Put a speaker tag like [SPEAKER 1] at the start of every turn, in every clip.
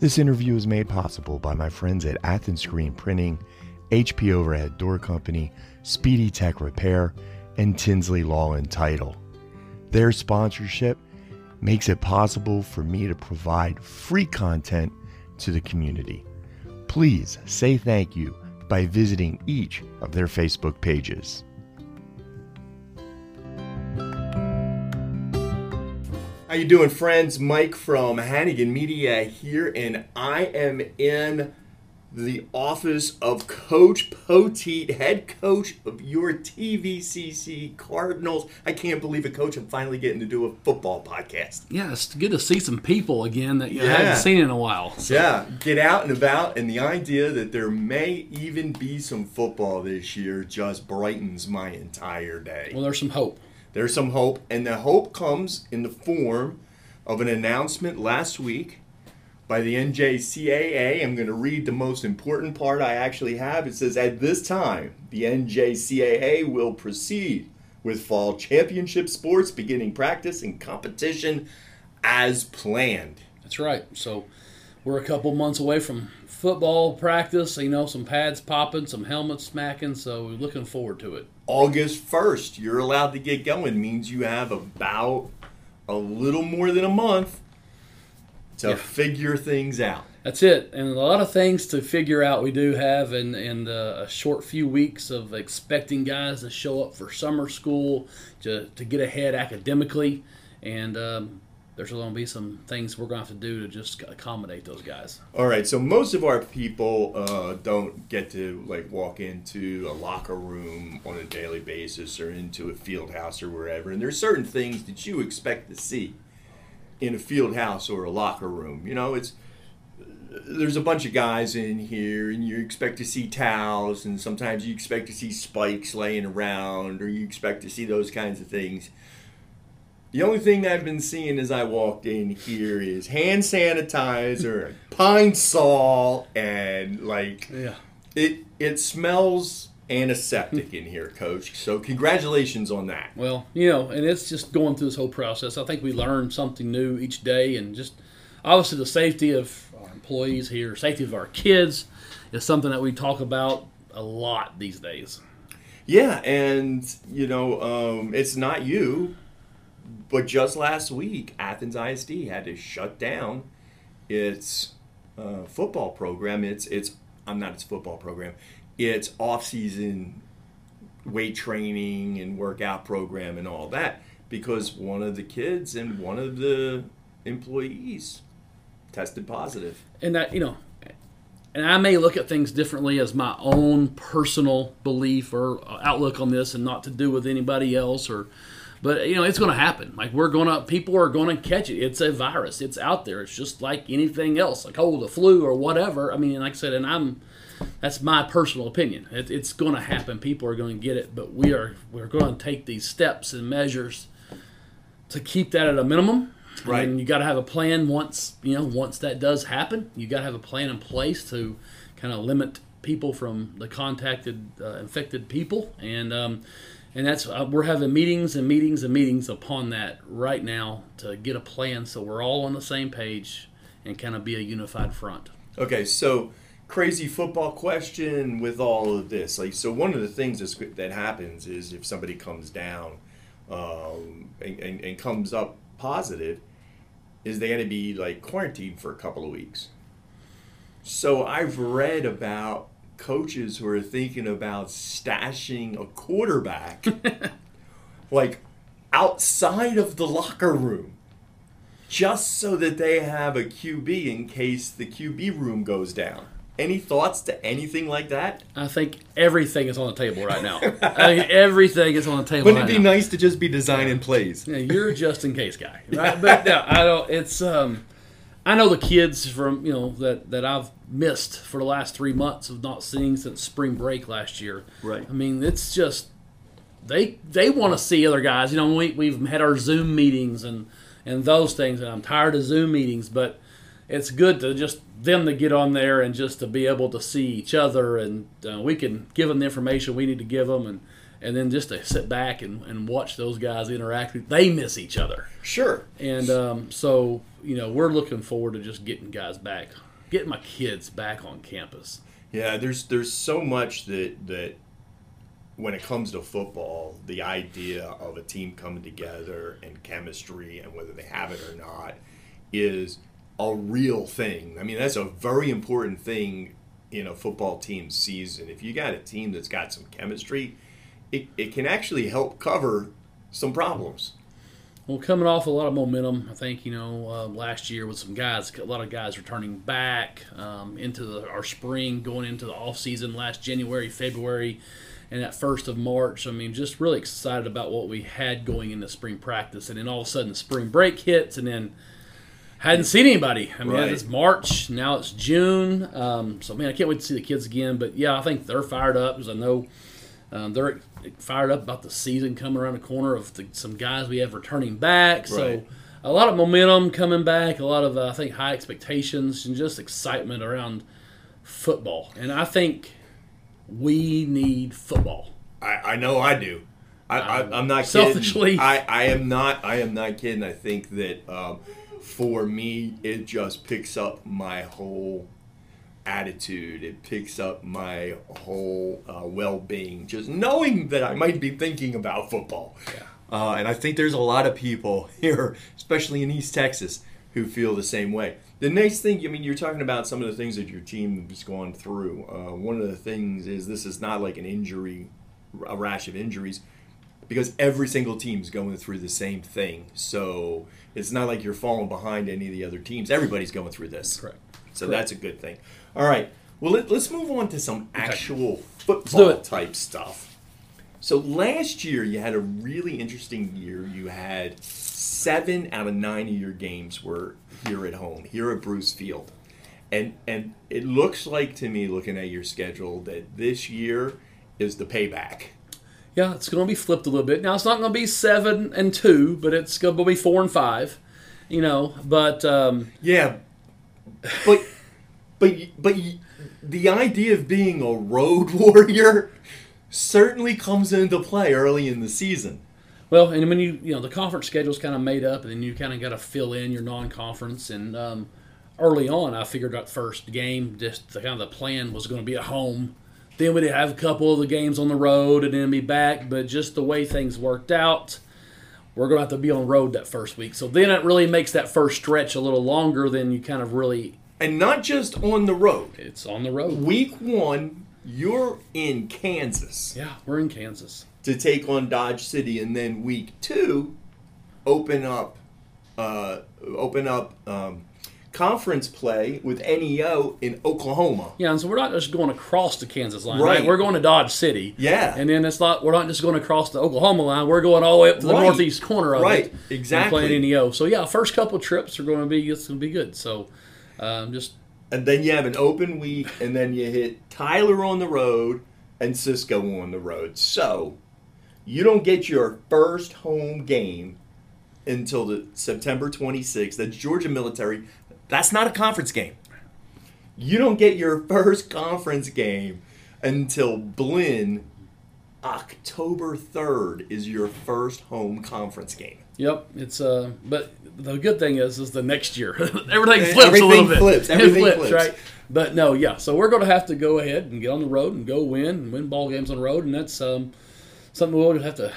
[SPEAKER 1] This interview is made possible by my friends at Athens Screen Printing, HP Overhead Door Company, Speedy Tech Repair, and Tinsley Law and Title. Their sponsorship makes it possible for me to provide free content to the community. Please say thank you by visiting each of their Facebook pages. How you doing, friends? Mike from Hannigan Media here, and I am in the office of Coach Poteete, head coach of your TVCC Cardinals. I can't believe it, Coach. I'm finally getting to do a football podcast.
[SPEAKER 2] Yeah, it's good to see some people again that you
[SPEAKER 1] Yeah.
[SPEAKER 2] haven't seen in a while. So,
[SPEAKER 1] Yeah, get out and about, and the idea that there may even be some football this year just brightens my entire day.
[SPEAKER 2] Well, there's some hope.
[SPEAKER 1] There's some hope, and the hope comes in the form of an announcement last week by the NJCAA. I'm going to read the most important part I actually have. It says, At this time, the NJCAA will proceed with fall championship sports beginning practice and competition as planned.
[SPEAKER 2] That's right. So we're a couple months away from football practice. You know, some pads popping, some helmets smacking. So we're looking forward to it.
[SPEAKER 1] August 1st, you're allowed to get going, means you have about a little more than a month to
[SPEAKER 2] Yeah.
[SPEAKER 1] figure things out.
[SPEAKER 2] That's it. And a lot of things to figure out we do have in, in a short few weeks of expecting guys to show up for summer school to, to get ahead academically. And um, there's going to be some things we're going to have to do to just accommodate those guys.
[SPEAKER 1] All right, so most of our people uh, don't get to like walk into a locker room on a daily basis or into a field house or wherever, and there's certain things that you expect to see in a field house or a locker room. You know, it's there's a bunch of guys in here, and you expect to see towels, and sometimes you expect to see spikes laying around, or you expect to see those kinds of things. The only thing I've been seeing as I walked in here is hand sanitizer, pine sol, and like
[SPEAKER 2] Yeah.
[SPEAKER 1] it. It smells antiseptic in here, Coach. So congratulations on that.
[SPEAKER 2] Well, you know, and it's just going through this whole process. I think we learn something new each day, and just obviously the safety of our employees here, safety of our kids, is something that we talk about a lot these days.
[SPEAKER 1] Yeah, and you know, um, it's not you, but just last week, Athens ISD had to shut down its uh, football program. It's it's I'm not its football program. Its off season weight training and workout program and all that because one of the kids and one of the employees tested positive.
[SPEAKER 2] And that, you know, and I may look at things differently as my own personal belief or outlook on this, and not to do with anybody else or. But you know it's going to happen. Like we're going to, people are going to catch it. It's a virus. It's out there. It's just like anything else, like oh the flu or whatever. I mean, like I said, and I'm, that's my personal opinion. It, it's going to happen. People are going to get it, but we are we're going to take these steps and measures to keep that at a minimum.
[SPEAKER 1] Right.
[SPEAKER 2] And you got to have a plan once you know once that does happen. You got to have a plan in place to kind of limit people from the contacted uh, infected people, and um, and that's uh, we're having meetings and meetings and meetings upon that right now to get a plan so we're all on the same page and kind of be a unified front.
[SPEAKER 1] Okay, so crazy football question with all of this. Like, so one of the things that's, that happens is if somebody comes down um, and, and, and comes up positive, is they going to be like quarantined for a couple of weeks. So I've read about coaches who are thinking about stashing a quarterback like outside of the locker room just so that they have a QB in case the QB room goes down. Any thoughts to anything like that?
[SPEAKER 2] I think everything is on the table right now. I mean, everything is on the table.
[SPEAKER 1] Wouldn't
[SPEAKER 2] right
[SPEAKER 1] it be
[SPEAKER 2] now.
[SPEAKER 1] nice to just be designing plays?
[SPEAKER 2] Yeah, you're a just in case guy, right? But no, I don't. It's um, I know the kids from you know that that I've missed for the last three months of not seeing since spring break last year.
[SPEAKER 1] Right.
[SPEAKER 2] I mean, it's just they they want to see other guys. You know, we we've had our Zoom meetings and and those things, and I'm tired of Zoom meetings, but it's good to just them to get on there and just to be able to see each other, and uh, we can give them the information we need to give them, and and then just to sit back and, and watch those guys interact. They miss each other,
[SPEAKER 1] Sure.
[SPEAKER 2] and um, so you know we're looking forward to just getting guys back getting my kids back on campus.
[SPEAKER 1] Yeah, there's there's so much that that when it comes to football, the idea of a team coming together and chemistry and whether they have it or not is a real thing. I mean, that's a very important thing in a football team season. If you got a team that's got some chemistry, it, it can actually help cover some problems.
[SPEAKER 2] Well, coming off a lot of momentum, I think you know uh, last year with some guys, a lot of guys returning back um, into the, our spring, going into the off season last January, February, and that first of March. I mean, just really excited about what we had going into spring practice, and then all of a sudden spring break hits, and then hadn't seen anybody. I mean,
[SPEAKER 1] Right.
[SPEAKER 2] it's March now; it's June. Um, so man, I can't wait to see the kids again. But yeah, I think they're fired up because I know um, they're fired up about the season coming around the corner of the, some guys we have returning back. So a lot of momentum coming back, a lot of uh, I think high expectations and just excitement around football. And I think we need football.
[SPEAKER 1] I, I know I do. I, I, I'm not
[SPEAKER 2] Selfishly.
[SPEAKER 1] kidding. I, I am not. I am not kidding. I think that um, for me, it just picks up my whole attitude. It picks up my whole uh, well-being. Just knowing that I might be thinking about football.
[SPEAKER 2] Yeah.
[SPEAKER 1] Uh, and I think there's a lot of people here, especially in East Texas, who feel the same way. The nice thing, I mean, you're talking about some of the things that your team has gone through. Uh, one of the things is this is not like an injury, a rash of injuries, because every single team's going through the same thing. So it's not like you're falling behind any of the other teams. Everybody's going through this.
[SPEAKER 2] Correct.
[SPEAKER 1] So
[SPEAKER 2] Correct.
[SPEAKER 1] that's a good thing. All right. Well, let, let's move on to some actual
[SPEAKER 2] do
[SPEAKER 1] football type stuff. So last year you had a really interesting year. You had seven out of nine of your games were here at home, here at Bruce Field, and and it looks like to me, looking at your schedule, that this year is the payback.
[SPEAKER 2] Yeah, it's going to be flipped a little bit. Now it's not going to be seven and two, but it's going to be four and five. You know, but um,
[SPEAKER 1] Yeah, but but but the idea of being a road warrior certainly comes into play early in the season.
[SPEAKER 2] Well, and when you you know the conference schedule's kind of made up, and then you kind of got to fill in your non-conference. And um, early on, I figured that first game, just the kind of the plan was going to be at home. Then we'd have a couple of the games on the road, and then be back. But just the way things worked out, we're going to have to be on road that first week. So then it really makes that first stretch a little longer than you kind of really.
[SPEAKER 1] And not just on the road.
[SPEAKER 2] It's on the road.
[SPEAKER 1] Week one, you're in Kansas
[SPEAKER 2] Yeah, we're in Kansas.
[SPEAKER 1] to take on Dodge City, and then week two, open up, uh, open up um, conference play with NEO in Oklahoma.
[SPEAKER 2] Yeah, and so we're not just going across the Kansas line,
[SPEAKER 1] Right.
[SPEAKER 2] right? We're going to Dodge City.
[SPEAKER 1] Yeah.
[SPEAKER 2] And then it's not we're not just going across the Oklahoma line. We're going all the way up to the
[SPEAKER 1] Right.
[SPEAKER 2] northeast corner of
[SPEAKER 1] Right.
[SPEAKER 2] it.
[SPEAKER 1] Exactly.
[SPEAKER 2] Playing NEO. So yeah, first couple trips are going to be it's going to be good. So um, just
[SPEAKER 1] And then you have an open week, and then you hit Tyler on the road and Cisco on the road. So you don't get your first home game until the September 26th. That's Georgia Military. That's not a conference game. You don't get your first conference game until Blinn. October 3rd is your first home conference game.
[SPEAKER 2] yep, it's uh but the good thing is is the next year everything flips
[SPEAKER 1] everything
[SPEAKER 2] a little bit.
[SPEAKER 1] flips, everything
[SPEAKER 2] flips,
[SPEAKER 1] flips.
[SPEAKER 2] right? But no, yeah. So we're going to have to go ahead and get on the road and go win and win ball games on the road, and that's um, something we'll just have to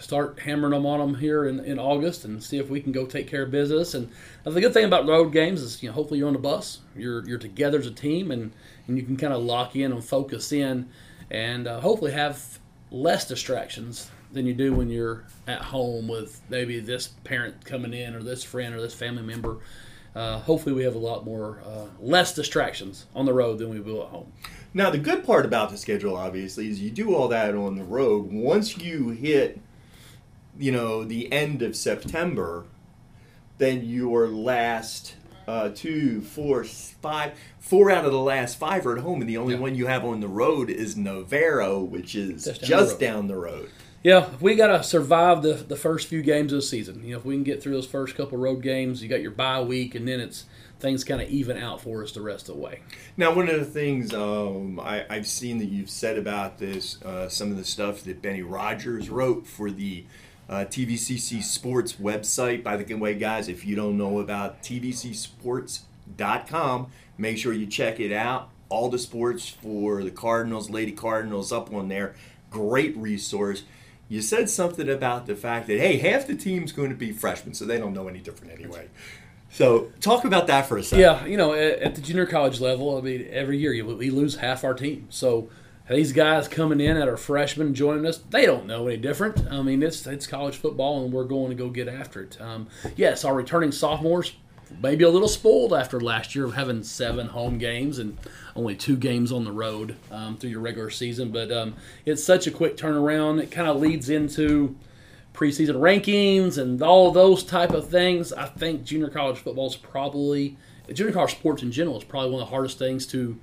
[SPEAKER 2] start hammering them on them here in, in August and see if we can go take care of business. And the good thing about road games is, you know, hopefully you're on the bus, you're you're together as a team, and and you can kind of lock in and focus in, and uh, hopefully have less distractions than you do when you're at home with maybe this parent coming in or this friend or this family member. Uh, hopefully, we have a lot more uh, less distractions on the road than we will at home.
[SPEAKER 1] Now, the good part about the schedule, obviously, is you do all that on the road. Once you hit, you know, the end of September, then your last uh, two, four, five, four out of the last five are at home, and the only
[SPEAKER 2] Yeah.
[SPEAKER 1] one you have on the road is Navarro, which is
[SPEAKER 2] Just down the
[SPEAKER 1] down, the road.
[SPEAKER 2] Yeah, we got to survive the the first few games of the season. You know, if we can get through those first couple road games, you got your bye week, and then it's things kind of even out for us the rest of the way.
[SPEAKER 1] Now, one of the things um, I, I've seen that you've said about this, uh, some of the stuff that Benny Rogers wrote for the uh, TVCC Sports website. By the way, guys, if you don't know about TVC Sports sportsandgentlesport.com. Make sure you check it out. All the sports for the Cardinals, Lady Cardinals up on there. Great resource. You said something about the fact that, hey, half the team's going to be freshmen, so they don't know any different anyway. So, talk about that for a second.
[SPEAKER 2] Yeah, you know, at, at the junior college level, I mean, every year you, we lose half our team. So these guys coming in that are freshmen joining us, they don't know any different. I mean, it's it's college football, and we're going to go get after it. Um, yes, our returning sophomores maybe a little spoiled after last year of having seven home games and only two games on the road um, through your regular season. But um, it's such a quick turnaround. It kind of leads into preseason rankings and all those type of things. I think junior college football is probably junior college sports in general is probably one of the hardest things to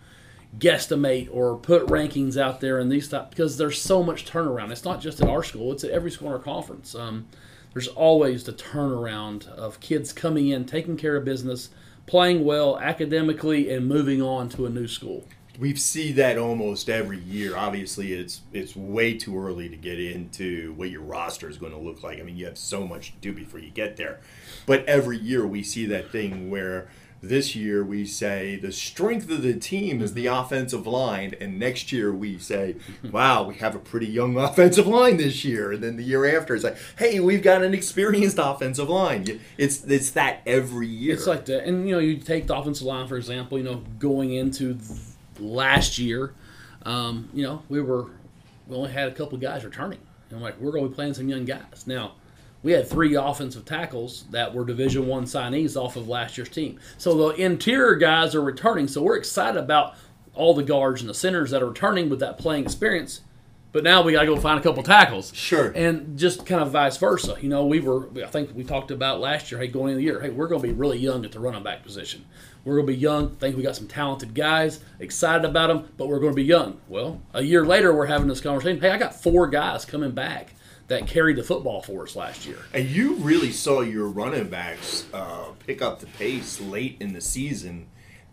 [SPEAKER 2] guesstimate or put rankings out there in these type because there's so much turnaround. It's not just at our school; it's at every school in our conference. Um, there's always the turnaround of kids coming in, taking care of business, playing well academically, and moving on to a new school.
[SPEAKER 1] We see that almost every year. Obviously, it's it's way too early to get into what your roster is going to look like. I mean, you have so much to do before you get there. But every year we see that thing where this year we say the strength of the team is the offensive line, and next year we say, wow, we have a pretty young offensive line this year, and then the year after it's like, hey, we've got an experienced offensive line. It's it's that every year.
[SPEAKER 2] It's like that, and you know, you take the offensive line for example. You know, going into last year, um, you know, we were we only had a couple guys returning, and like we're going to be playing some young guys now we had three offensive tackles that were Division One signees off of last year's team. So the interior guys are returning. So we're excited about all the guards and the centers that are returning with that playing experience. But now we got to go find a couple tackles.
[SPEAKER 1] Sure.
[SPEAKER 2] And just kind of vice versa. You know, we were, I think we talked about last year, hey, going into the year, hey, we're going to be really young at the running back position. We're going to be young. think we got some talented guys, excited about them, but we're going to be young. Well, a year later, we're having this conversation. Hey, I got four guys coming back that carried the football for us last year.
[SPEAKER 1] And you really saw your running backs uh, pick up the pace late in the season.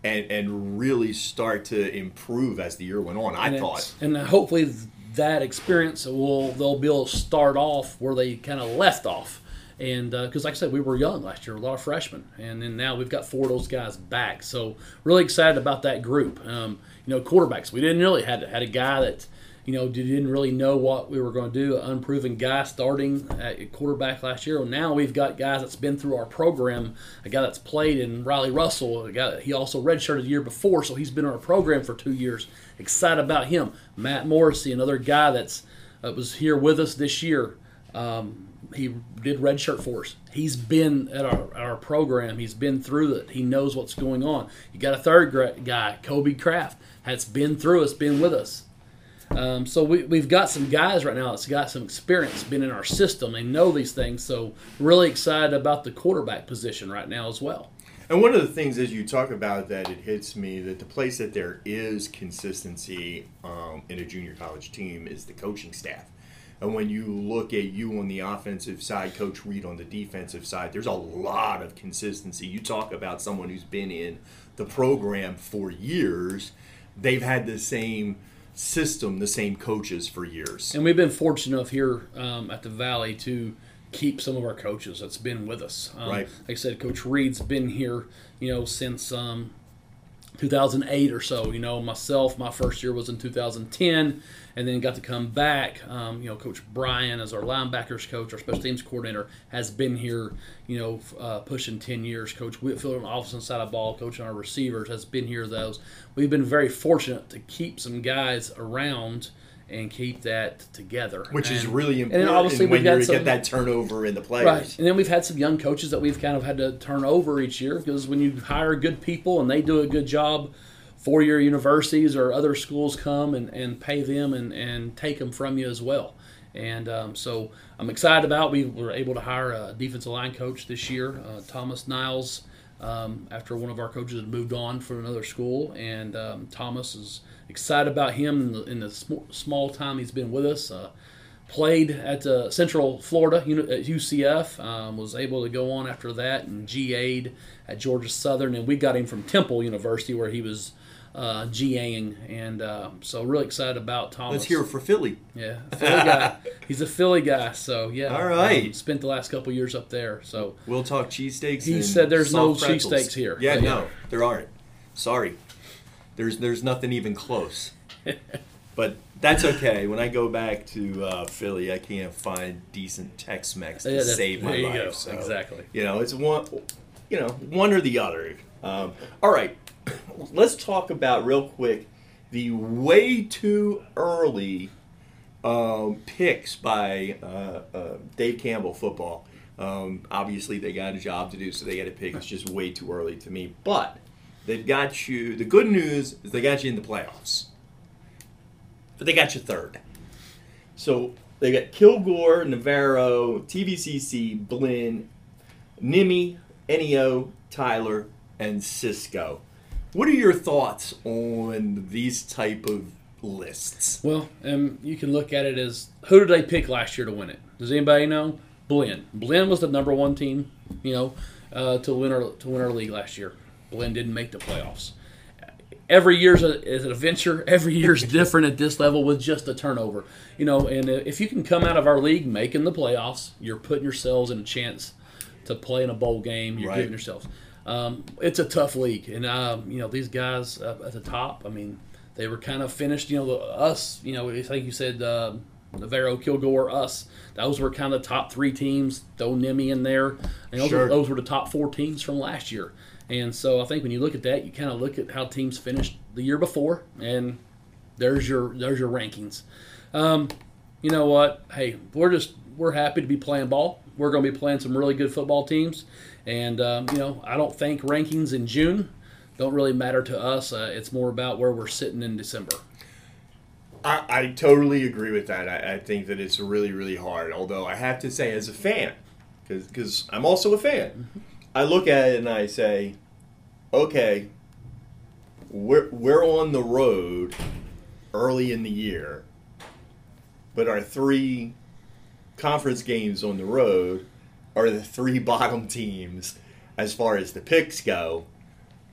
[SPEAKER 1] And, and really start to improve as the year went on. I
[SPEAKER 2] and
[SPEAKER 1] thought,
[SPEAKER 2] and hopefully that experience will they'll be able to start off where they kind of left off. And because, uh, like I said, we were young last year, a lot of freshmen, and then now we've got four of those guys back. So really excited about that group. Um, you know, quarterbacks. We didn't really had had a guy that you know, didn't really know what we were going to do. An unproven guy starting at quarterback last year. Well, now we've got guys that's been through our program. A guy that's played in Riley Russell. A guy that he also redshirted the year before, so he's been in our program for two years. Excited about him. Matt Morrissey, another guy that's uh, was here with us this year. Um, he did redshirt for us. He's been at our, our program. He's been through it. He knows what's going on. You got a third guy, Kobe Kraft, that's been through us, been with us. Um, so we, we've got some guys right now that's got some experience, been in our system, they know these things. So really excited about the quarterback position right now as well.
[SPEAKER 1] And one of the things as you talk about that it hits me that the place that there is consistency um, in a junior college team is the coaching staff. And when you look at you on the offensive side, Coach Reed on the defensive side, there's a lot of consistency. You talk about someone who's been in the program for years, they've had the same system the same coaches for years.
[SPEAKER 2] And we've been fortunate enough here um, at the Valley to keep some of our coaches that's been with us. Um,
[SPEAKER 1] right.
[SPEAKER 2] Like I said, Coach Reed's been here, you know, since um, 2008 or so. You know, myself, my first year was in 2010 and then got to come back. Um, you know, Coach Brian, as our linebackers coach, our special teams coordinator, has been here. You know, uh, pushing ten years. Coach Whitfield on the offensive side of ball, coaching our receivers, has been here. Those we've been very fortunate to keep some guys around and keep that together.
[SPEAKER 1] Which
[SPEAKER 2] and,
[SPEAKER 1] is really important and obviously when you get that turnover in the players. Right.
[SPEAKER 2] And then we've had some young coaches that we've kind of had to turn over each year because when you hire good people and they do a good job, four year universities or other schools come and, and pay them and, and take them from you as well. And um, so I'm excited about we were able to hire a defensive line coach this year, uh, Thomas Niles, um, after one of our coaches had moved on from another school. And um, Thomas is excited about him in the, in the sm- small time he's been with us. Uh, played at uh, Central Florida at UCF, um, was able to go on after that and GA'd at Georgia Southern. And we got him from Temple University where he was uh, GAing, and uh, so really excited about Thomas.
[SPEAKER 3] Let's hear for Philly.
[SPEAKER 2] Yeah, Philly guy. He's a Philly guy, so yeah.
[SPEAKER 3] All right.
[SPEAKER 2] um, spent the last couple years up there, so
[SPEAKER 3] We'll talk cheesesteaks.
[SPEAKER 2] He said there's no cheesesteaks here.
[SPEAKER 3] Yeah,
[SPEAKER 2] yeah.
[SPEAKER 3] no, there aren't. Sorry, there's there's nothing even close. but that's okay. When I go back to uh, Philly, I can't find decent Tex-Mex to
[SPEAKER 2] Yeah,
[SPEAKER 3] save my life. So,
[SPEAKER 2] Exactly.
[SPEAKER 1] You know, it's one, you know, one or the other. Um, all right, let's talk about real quick the way too early um, picks by uh, uh, Dave Campbell football. Um, obviously, they got a job to do, so they got to pick. It's just way too early to me. But they've got you. The good news is they got you in the playoffs, but they got you third. So they got Kilgore, Navarro, TVCC, Blinn, Nimi, NEO, Tyler, and Cisco. What are your thoughts on these type of lists?
[SPEAKER 2] Well, um, you can look at it as who did they pick last year to win it? Does anybody know? Blinn. Blinn was the number one team, you know, uh, to win our to win our league last year. Blinn didn't make the playoffs. Every year's a, is an adventure. Every year's different at this level with just a turnover, you know. And if you can come out of our league making the playoffs, you're putting yourselves in a chance to play in a bowl game. You're
[SPEAKER 3] Right.
[SPEAKER 2] giving yourselves. Um, it's a tough league, and um, you know these guys at the top. I mean, they were kind of finished. You know, us. You know, I think you said uh, Navarro, Kilgore, us. Those were kind of the top three teams. Throw Nemi in there. And those,
[SPEAKER 3] Sure.
[SPEAKER 2] were, those were the top four teams from last year. And so I think when you look at that, you kind of look at how teams finished the year before, and there's your there's your rankings. Um, you know what? Hey, we're just we're happy to be playing ball. We're going to be playing some really good football teams, and um, you know I don't think rankings in June don't really matter to us. Uh, it's more about where we're sitting in December.
[SPEAKER 1] I, I totally agree with that. I, I think that it's really, really hard. Although I have to say, as a fan, because I'm also a fan, I look at it and I say, okay, we're, we're on the road early in the year, but our three conference games on the road are the three bottom teams as far as the picks go,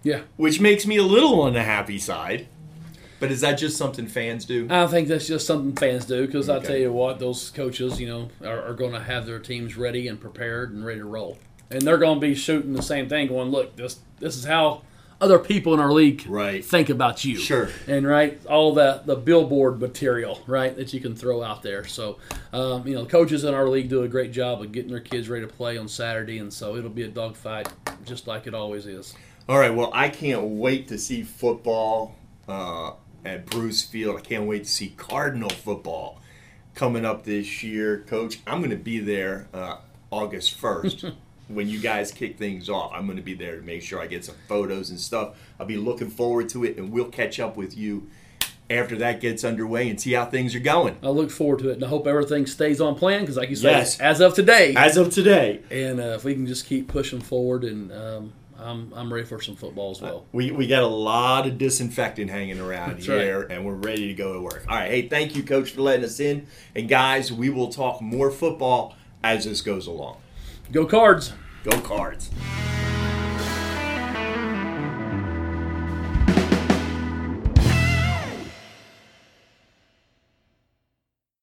[SPEAKER 2] Yeah,
[SPEAKER 1] which makes me a little on the happy side.
[SPEAKER 3] But is that just something fans do?
[SPEAKER 2] I think that's just something fans do because I tell you what, those coaches, you know, are, are going to have their teams ready and prepared and ready to roll, and they're going to be shooting the same thing, going, "Look, this this is how other people in our league
[SPEAKER 1] Right.
[SPEAKER 2] think about you."
[SPEAKER 3] Sure.
[SPEAKER 2] and right all the the billboard material right that you can throw out there so um, you know the coaches in our league do a great job of getting their kids ready to play on saturday and so it'll be a dogfight just like it always is
[SPEAKER 1] All right. Well, I can't wait to see football uh, at Bruce Field. I can't wait to see Cardinal football coming up this year, Coach. I'm going to be there uh, August 1st when you guys kick things off. I'm going to be there to make sure I get some photos and stuff. I'll be looking forward to it, and we'll catch up with you after that gets underway and see how things are going.
[SPEAKER 2] i look forward to it and i hope everything stays on plan because like you said
[SPEAKER 1] Yes.
[SPEAKER 2] as of today
[SPEAKER 1] As of today,
[SPEAKER 2] and uh, if we can just keep pushing forward and um, I'm, I'm ready for some football as well
[SPEAKER 1] we, we got a lot of disinfectant hanging around
[SPEAKER 2] That's
[SPEAKER 1] here, and we're ready to go to work. All right. Hey, thank you, Coach, for letting us in. And guys, we will talk more football as this goes along.
[SPEAKER 2] Go cards.
[SPEAKER 1] Go cards.